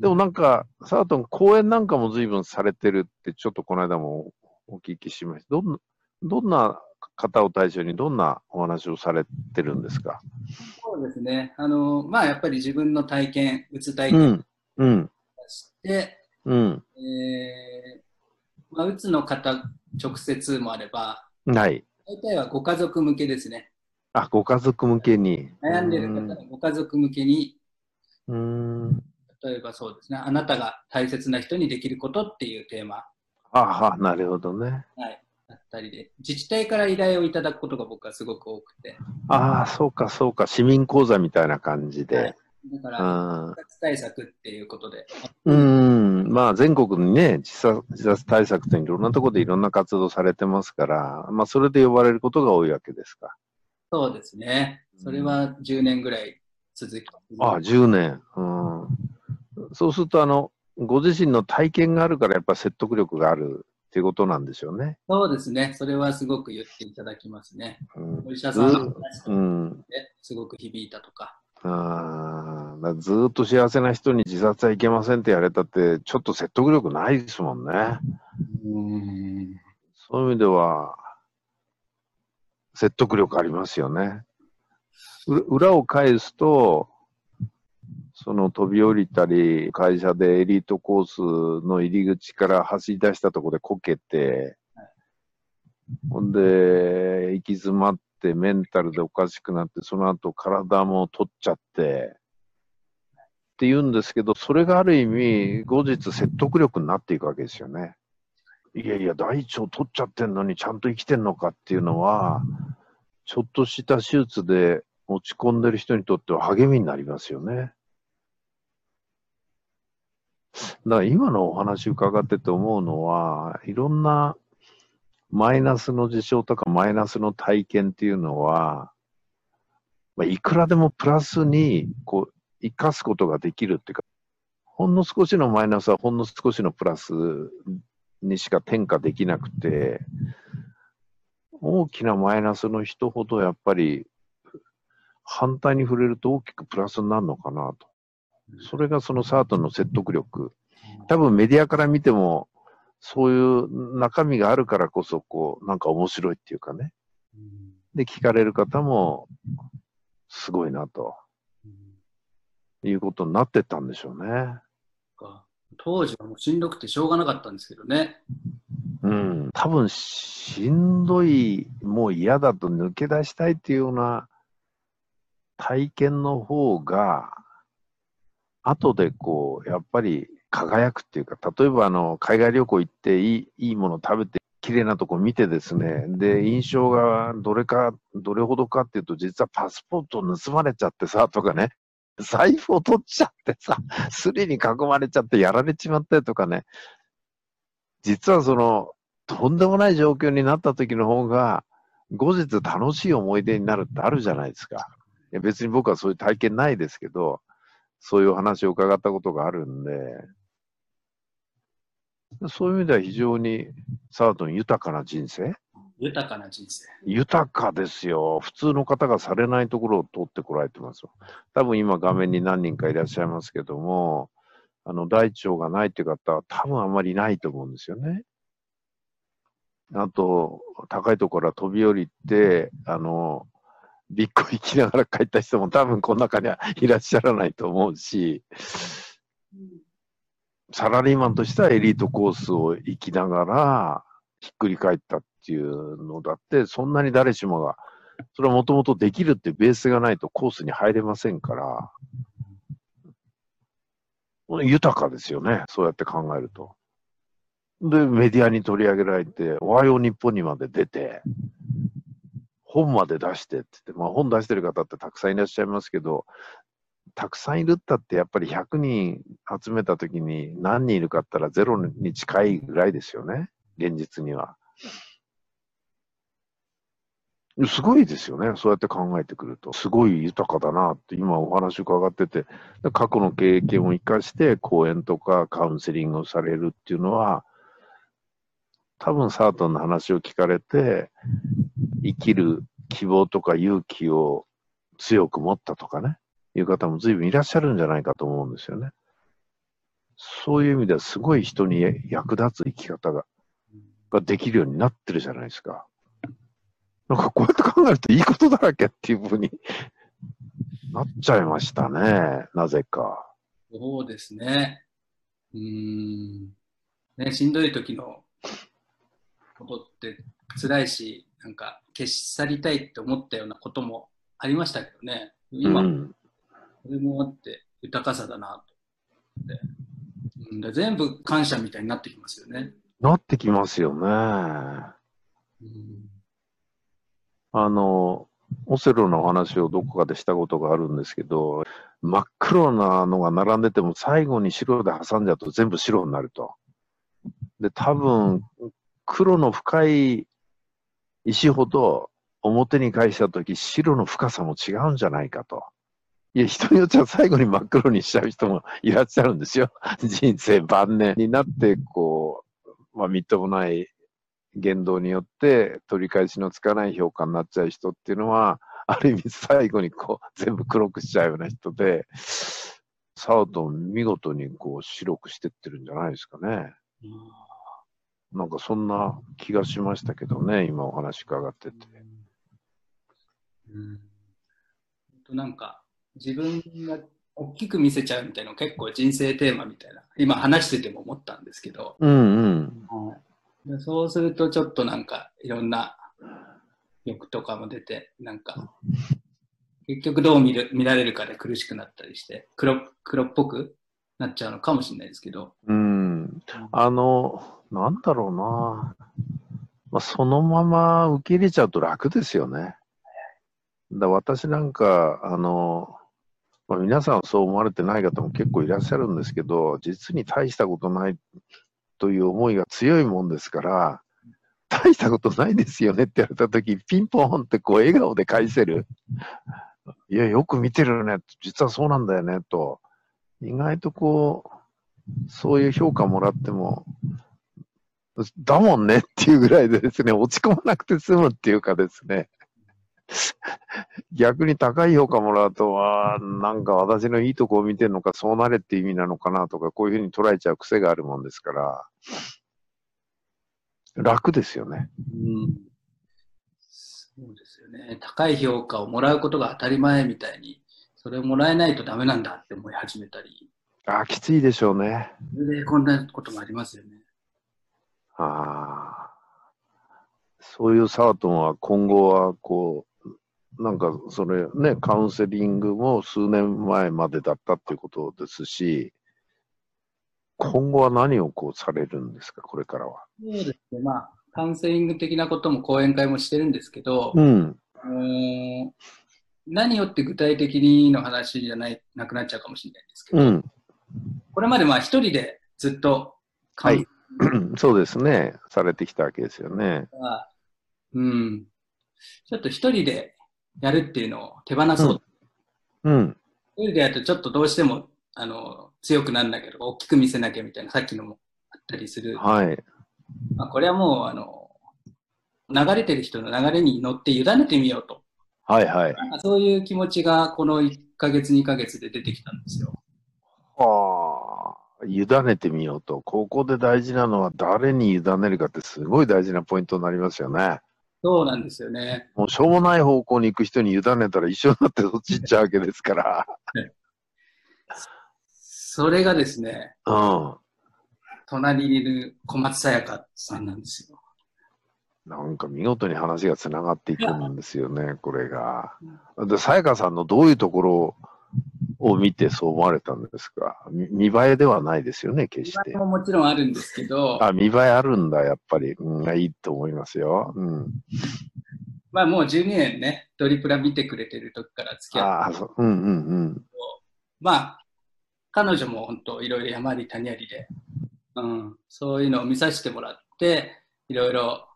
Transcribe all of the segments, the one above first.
でもなんか、サートン、講演なんかも随分されてるって、ちょっとこの間もお聞きしました。どんな、どんな方を対象にどんなお話をされてるんですか？そうですね。あの、まあ、やっぱり自分の体験、うつ体験うん。して、うん。えー、まあ、うつの方直接もあれば、はい。大体はご家族向けですね。あ、ご家族向けに。悩んでる方のご家族向けに、うん。例えばそうですね、あなたが大切な人にできることっていうテーマ。ああ、なるほどね。はい。だったりで、自治体から依頼をいただくことが僕はすごく多くて。ああ、そうか、そうか、市民講座みたいな感じで。はい、だから、自殺対策っていうことで。うん、まあ全国にね、自殺自殺対策っていろんなところでいろんな活動されてますから、まあそれで呼ばれることが多いわけですか。そうですね。それは10年ぐらい続きああ、10年。うん。そうすると、あの、ご自身の体験があるからやっぱ説得力があるっていうことなんでしょうね。そうですね。それはすごく言っていただきますね。うん、お医者さんの話と、ね、すごく響いたとか。あずっと幸せな人に自殺はいけませんってやれたって、ちょっと説得力ないですもんね。うんそういう意味では、説得力ありますよね。裏を返すと、その飛び降りたり、会社でエリートコースの入り口から走り出したところでこけて、ほんで、行き詰まってメンタルでおかしくなって、その後体も取っちゃって、って言うんですけど、それがある意味、後日説得力になっていくわけですよね。いやいや、大腸取っちゃってんのにちゃんと生きてんのかっていうのは、ちょっとした手術で落ち込んでる人にとっては励みになりますよね。だから今のお話伺ってて思うのは、いろんなマイナスの事象とかマイナスの体験っていうのは、まあ、いくらでもプラスにこう生かすことができるっていうか、ほんの少しのマイナスはほんの少しのプラスにしか転嫁できなくて、大きなマイナスの人ほどやっぱり反対に触れると大きくプラスになるのかなと。それがそのサートの説得力。多分メディアから見ても、そういう中身があるからこそ、こう、なんか面白いっていうかね。で、聞かれる方も、すごいなと。いうことになってったんでしょうね。当時はもうしんどくてしょうがなかったんですけどね。うん。多分しんどい、もう嫌だと抜け出したいっていうような体験の方が、後でこう、やっぱり輝くっていうか、例えばあの、海外旅行行っていい、いいもの食べて、綺麗なとこ見てですね、で、印象がどれか、どれほどかっていうと、実はパスポート盗まれちゃってさ、とかね、財布を取っちゃってさ、スリに囲まれちゃってやられちまってとかね、実はその、とんでもない状況になった時の方が、後日楽しい思い出になるってあるじゃないですか。いや別に僕はそういう体験ないですけど、そういう話を伺ったことがあるんで、そういう意味では非常にサートン豊かな人生？豊かな人生。豊かですよ。普通の方がされないところを通ってこられてますよ。多分今画面に何人かいらっしゃいますけども、あの、大腸がないって方は多分あまりいないと思うんですよね。あと、高いところから飛び降りて、あの、びっくりきながら帰った人も多分この中にはいらっしゃらないと思うし、サラリーマンとしてはエリートコースを行きながらひっくり返ったっていうのだって、そんなに誰しもが、それはもともとできるってベースがないとコースに入れませんから、豊かですよね、そうやって考えると。で、メディアに取り上げられて、おはよう日本にまで出て、本まで出してって言って、まあ本出してる方ってたくさんいらっしゃいますけど、たくさんいるったってやっぱり100人集めた時に何人いるかったらゼロに近いぐらいですよね、現実には。すごいですよね。そうやって考えてくると。すごい豊かだなって今お話伺ってて、過去の経験を生かして講演とかカウンセリングをされるっていうのは、多分サートンの話を聞かれて、生きる希望とか勇気を強く持ったとかね、いう方も随分いらっしゃるんじゃないかと思うんですよね。そういう意味ではすごい人に役立つ生き方がができるようになってるじゃないですか。なんかこうやって考えるといいことだらけっていうふうに なっちゃいましたね、なぜか。そうですね。うん。ね、しんどい時のことって辛いし、なんか消し去りたいって思ったようなこともありましたけどね。今、うん、それもあって豊かさだなと思って。うん、全部感謝みたいになってきますよね。なってきますよね。うん、あの、オセロの話をどこかでしたことがあるんですけど、真っ黒なのが並んでても最後に白で挟んじゃうと全部白になると。で、多分、黒の深い石ほど表に返したとき白の深さも違うんじゃないかと。いや、人によっては最後に真っ黒にしちゃう人もいらっしゃるんですよ。人生晩年になって、こう、まあ、みっともない言動によって取り返しのつかない評価になっちゃう人っていうのは、ある意味最後にこう全部黒くしちゃうような人で、サウトン見事にこう白くしてってるんじゃないですかね。なんかそんな気がしましたけどね、今お話伺ってて。うん、うん、なんか自分が大きく見せちゃうみたいなの結構人生テーマみたいな、今話してても思ったんですけど、うんうん、でそうするとちょっとなんかいろんな欲とかも出て、なんか結局どう見る見られるかで苦しくなったりして、黒黒っぽくなっちゃうのかもしれないですけど。うん。あの、なんだろうな。まあ、そのまま受け入れちゃうと楽ですよね。だ私なんか、あの、まあ、皆さんそう思われてない方も結構いらっしゃるんですけど、実に大したことないという思いが強いもんですから、大したことないですよねって言われたとき、ピンポンってこう笑顔で返せる。いや、よく見てるね。実はそうなんだよね。と。意外とこう、そういう評価もらっても、だもんねっていうぐらいでですね、落ち込まなくて済むっていうかですね。逆に高い評価もらうと、は、なんか私のいいとこを見てるのか、そうなれって意味なのかなとか、こういうふうに捉えちゃう癖があるもんですから、楽ですよね。うん。そうですよね。高い評価をもらうことが当たり前みたいに、それをもらえないとダメなんだって思い始めたり。ああ、きついでしょうね。でこんなこともありますよね。ああ。そういうサートンは今後はこう、なんかそれね、カウンセリングも数年前までだったっていうことですし、今後は何をこうされるんですか、これからは？そうですね、まあ、カウンセリング的なことも講演会もしてるんですけど、うん、何をって具体的にの話じゃないなくなっちゃうかもしれないんですけど、うん、これまでまあ一人でずっとはい、そうですね、されてきたわけですよね。うん、ちょっと一人でやるっていうのを手放そう。うん。一人でやるとちょっとどうしても、あの、強くなんだけど、大きく見せなきゃみたいな、さっきのもあったりする。はい。まあ、これはもう、あの、流れてる人の流れに乗って委ねてみようと。はいはい。そういう気持ちが、この1ヶ月、2ヶ月で出てきたんですよ。はあ、委ねてみようと。ここで大事なのは、誰に委ねるかってすごい大事なポイントになりますよね。そうなんですよね。もうしょうもない方向に行く人に委ねたら一緒になって落ちちゃうわけですから。それがですね、うん。隣にいる小松さやかさんなんですよ。なんか見事に話がつながっていくんですよね、これが。で、さやかさんのどういうところを見てそう思われたんですか？見栄えではないですよね、決して。見栄えももちろんあるんですけど。あ、見栄えあるんだ、やっぱり。うん、いいと思いますよ。うん。まあもう12年ね、ドリプラ見てくれてる時から付き合って。あうんうんうん。まあ、彼女も本当いろいろ山あり谷ありで、うん、そういうのを見させてもらって、いろいろ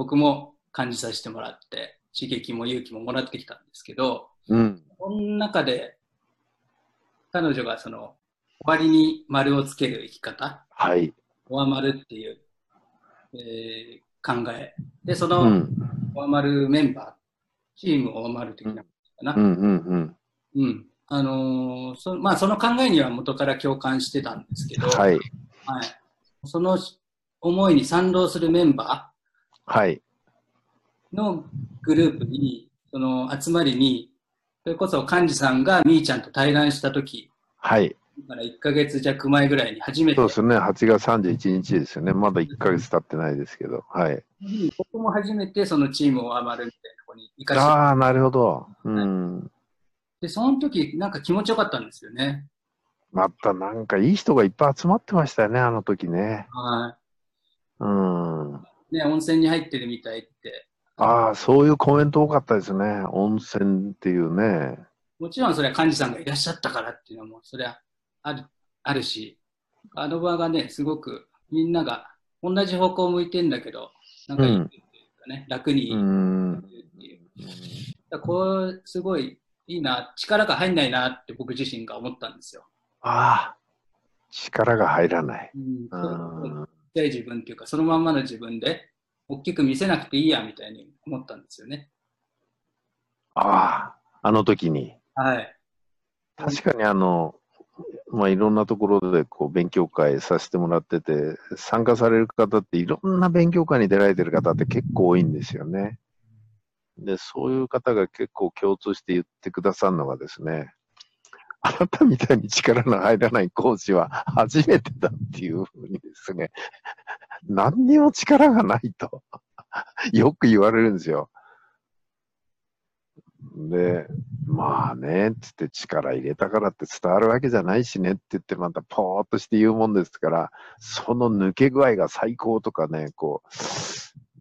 僕も感じさせてもらって、刺激も勇気ももらってきたんですけど、うん、この中で彼女がその終わりに丸をつける生き方、はい、オアマルっていう、えー、考え。でそのオアマルメンバー、チームオアマル的なかな、うん。うんうんうん、あのーそまあ、その考えには元から共感してたんですけど、はい。はい。その思いに賛同するメンバはい。ーのグループに、その集まりに、それこそ幹事さんがみーちゃんと対談した時はい。だから1ヶ月弱前ぐらいに初めてそうですね。8月31日ですよね。まだ1ヶ月経ってないですけど。はい。僕も初めてそのチームを余るみたいなところに行かせてああ、なるほど。うん。で、その時なんか気持ちよかったんですよね。またなんかいい人がいっぱい集まってましたよね、あの時ね。はうん。い。ね、温泉に入ってるみたいって。ああ、そういうコメント多かったですね。温泉っていうね。もちろんそれは幹事さんがいらっしゃったからっていうのも、それはある、あるし、あの場がね、すごくみんなが同じ方向を向いてんだけど、なんかいいっていうかね、楽にいいってうん。いう。だこう、すごいいいな、力が入んないなって僕自身が思ったんですよ。ああ、力が入らない。うん、うそうちっん。ちゃい自分っていうか、そのまんまの自分で、大きく見せなくていいやみたいに思ったんですよね。ああ、あの時に。はい。確かにあの、まあ、いろんなところでこう勉強会させてもらってて、参加される方っていろんな勉強会に出られてる方って結構多いんですよね。で、そういう方が結構共通して言ってくださるのがですね、あなたみたいに力の入らない講師は初めてだっていうふうにですね、何にも力がないとよく言われるんですよ。で、まあね、つって力入れたからって伝わるわけじゃないしねって言ってまたポーっとして言うもんですから、その抜け具合が最高とかね、こう、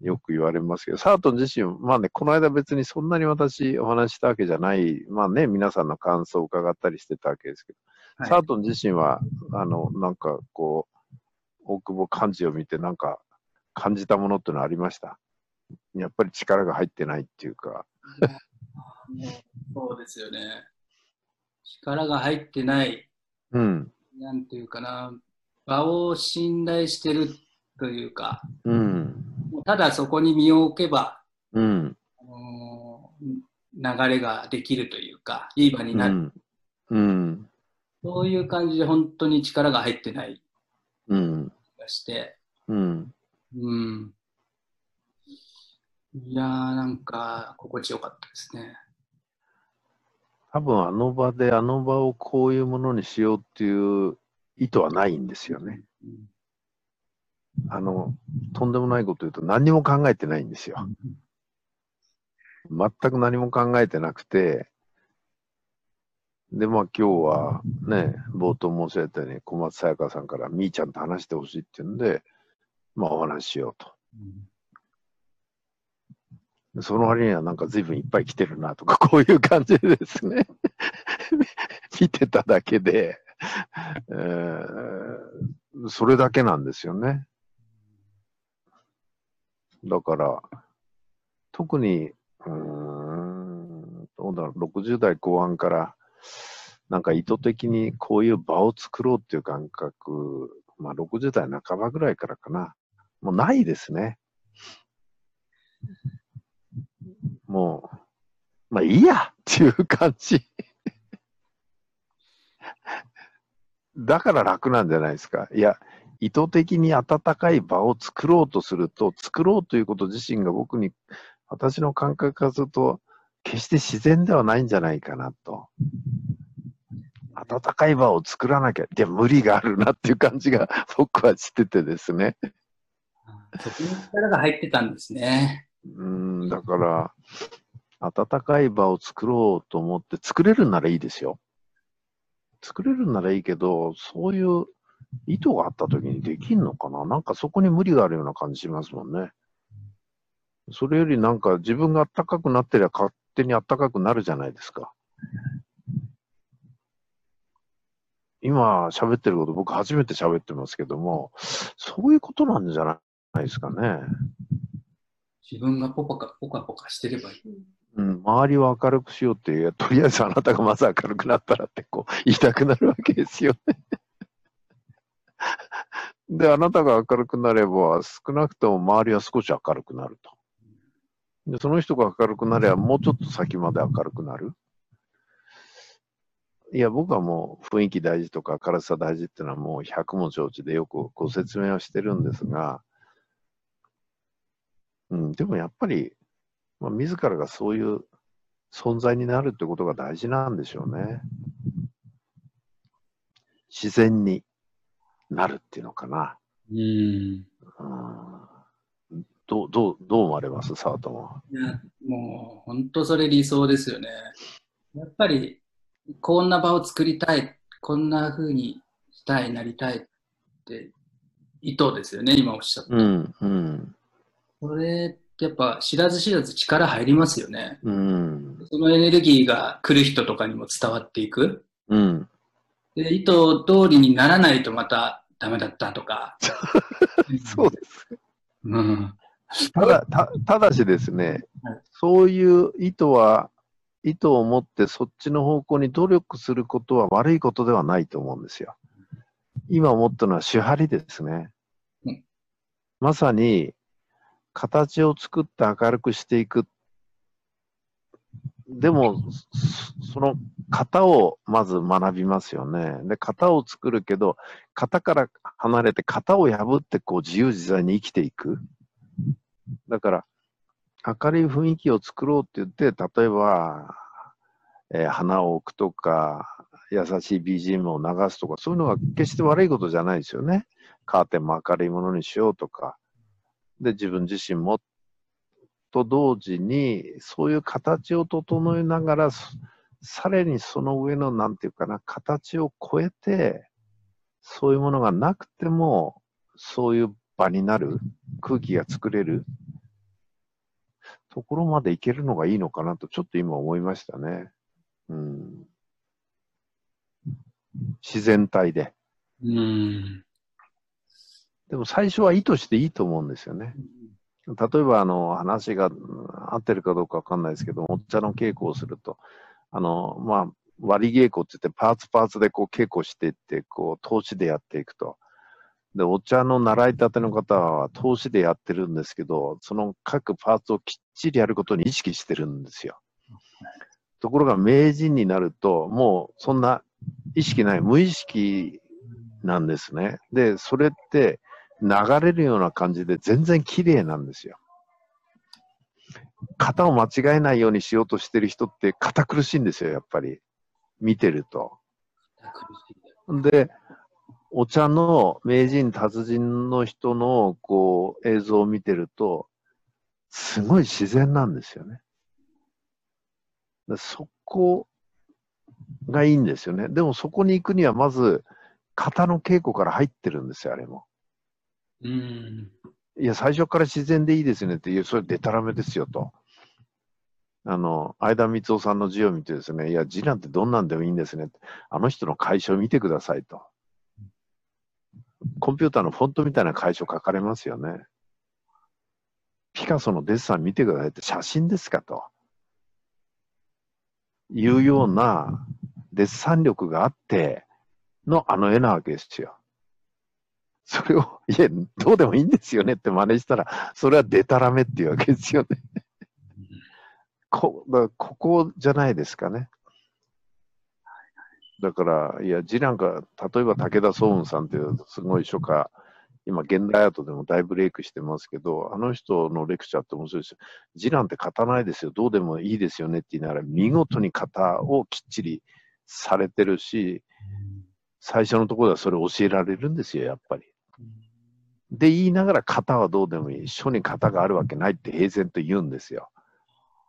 よく言われますけど、サートン自身、まあね、この間別にそんなに私お話ししたわけじゃない、まあね、皆さんの感想を伺ったりしてたわけですけど、はい。サートン自身は、あの、なんかこう、大久保漢字を見てなんか感じたものっていうのはありました？やっぱり力が入ってないっていうか、そうですよね。力が入ってない、うん、なんていうかな、場を信頼してるというか、うん、ただそこに身を置けば、うん、あのー流れができるというか、いい場になる、うん、うん、そういう感じで本当に力が入ってないうん、気がして、うん。うん。いやー、なんか、心地よかったですね。多分あの場であの場をこういうものにしようっていう意図はないんですよね。うんあの、とんでもないこと言うと何にも考えてないんですよ。全く何も考えてなくて、で、まあ今日はね、冒頭申し上げたように小松沙耶香さんからみーちゃんと話してほしいっていうんで、まあお話ししようと。でその割にはなんか随分いっぱい来てるなとか、こういう感じでですね、見てただけで、えーそれだけなんですよね。だから、特に、うーん、どうだろう、60代後半から、なんか意図的にこういう場を作ろうっていう感覚、まあ60代半ばぐらいからかな。もうないですね。もう、まあいいやっていう感じ。だから楽なんじゃないですか。いや、意図的に温かい場を作ろうとすると、作ろうということ自身が僕に、私の感覚からすると、決して自然ではないんじゃないかなと。温かい場を作らなきゃ、で無理があるなっていう感じが 僕はしててですね。そこに力が入ってたんですね。うん、だから、温かい場を作ろうと思って作れるならいいですよ。作れるならいいけど、そういう意図があった時にできんのかな？なんかそこに無理があるような感じしますもんね。それよりなんか自分が暖かくなってりゃ勝手に暖かくなるじゃないですか。今喋ってること僕初めて喋ってますけども、そういうことなんじゃないですかね。自分がポカポカポカしてればいい。うん、周りを明るくしようっていう、とりあえずあなたがまず明るくなったらってこう言いたくなるわけですよね。で、あなたが明るくなれば、少なくとも周りは少し明るくなると。で、その人が明るくなれば、もうちょっと先まで明るくなる。いや、僕はもう雰囲気大事とか明るさ大事っていうのはもう100も承知でよくご説明はしてるんですが、うん、でもやっぱり、まあ、自らがそういう存在になるってことが大事なんでしょうね。自然になるっていうのかな。うん。どう、どう、どう思われます？サートも。いや、もう、本当それ理想ですよね。やっぱり、こんな場を作りたい、こんな風にしたい、なりたいって意図ですよね、今おっしゃった。うん、うん。それってやっぱ知らず知らず力入りますよね。うん。そのエネルギーが来る人とかにも伝わっていく。うん。で、意図通りにならないとまたダメだったとか。そうです。うん。ただ、たただしですね、はい、そういう意図は、意図を持ってそっちの方向に努力することは悪いことではないと思うんですよ。今思ったのは手張りですね。うん、まさに、形を作って明るくしていく。でも、その型をまず学びますよね。で、型を作るけど、型から離れて型を破ってこう自由自在に生きていく。だから、明るい雰囲気を作ろうって言って、例えば、えー、花を置くとか、優しい BGM を流すとか、そういうのは決して悪いことじゃないですよね。カーテンも明るいものにしようとか。で、自分自身も、と同時に、そういう形を整えながら、さらにその上の、なんていうかな、形を超えて、そういうものがなくても、そういう場になる、空気が作れるところまでいけるのがいいのかなと、ちょっと今思いましたね。うん。自然体で。うん。でも最初は意図していいと思うんですよね。例えば、あの、話が合ってるかどうかわかんないですけど、お茶の稽古をすると、あの、まあ、割り稽古って言って、パーツパーツでこう稽古していって、こう、投資でやっていくと。で、お茶の習いたての方は投資でやってるんですけど、その各パーツをきっちりやることに意識してるんですよ。ところが名人になると、もうそんな意識ない、無意識なんですね。で、それって流れるような感じで全然綺麗なんですよ。型を間違えないようにしようとしてる人って堅苦しいんですよ、やっぱり。見てると。で、お茶の名人、達人の人のこう映像を見てると、すごい自然なんですよね。そこがいいんですよね。でもそこに行くにはまず、型の稽古から入ってるんですよ、あれも。うん。いや、最初から自然でいいですねって、いや、それでたらめですよと。あの、相田光夫さんの字を見てですね、いや、字なんてどんなんでもいいんですね。あの人の楷書を見てくださいと。コンピューターのフォントみたいな楷書書かれますよね。ピカソのデッサン見てくださいって写真ですかと。いうようなデッサン力があってのあの絵なわけですよ。それを、いや、どうでもいいんですよねって真似したら、それはデタラメっていうわけですよね。こここじゃないですかね。だから、いや、字なんか、例えば武田壮雲さんっていうすごい書家、今、現代アートでも大ブレイクしてますけど、あの人のレクチャーって面白いですよ。字なんて書かないですよ、どうでもいいですよねって言いながら、見事に型をきっちりされてるし、最初のところではそれ教えられるんですよ、やっぱり。で、言いながら型はどうでもいい。書に型があるわけないって平然と言うんですよ。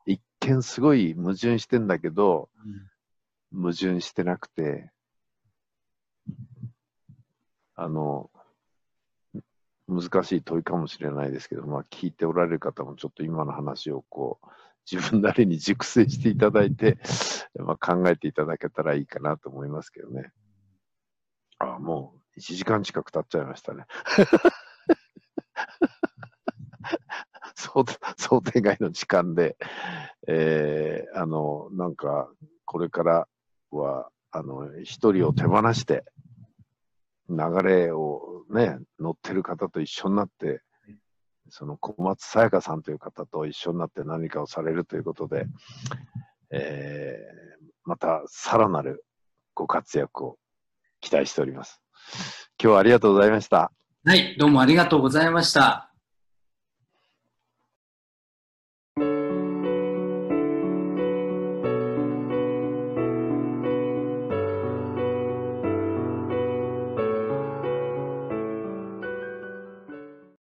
一見すごい矛盾してんだけど、矛盾してなくて、あの、難しい問いかもしれないですけど、まあ、聞いておられる方もちょっと今の話をこう、自分なりに熟成していただいて、まあ、考えていただけたらいいかなと思いますけどね。ああ、もう1時間近く経っちゃいましたね。想定外の時間で、えー、あの、なんか、これからは、あの、一人を手放して、流れをね、乗ってる方と一緒になって、その小松沙耶香さんという方と一緒になって何かをされるということで、えー、またさらなるご活躍を期待しております。今日はありがとうございました。はい、どうもありがとうございました。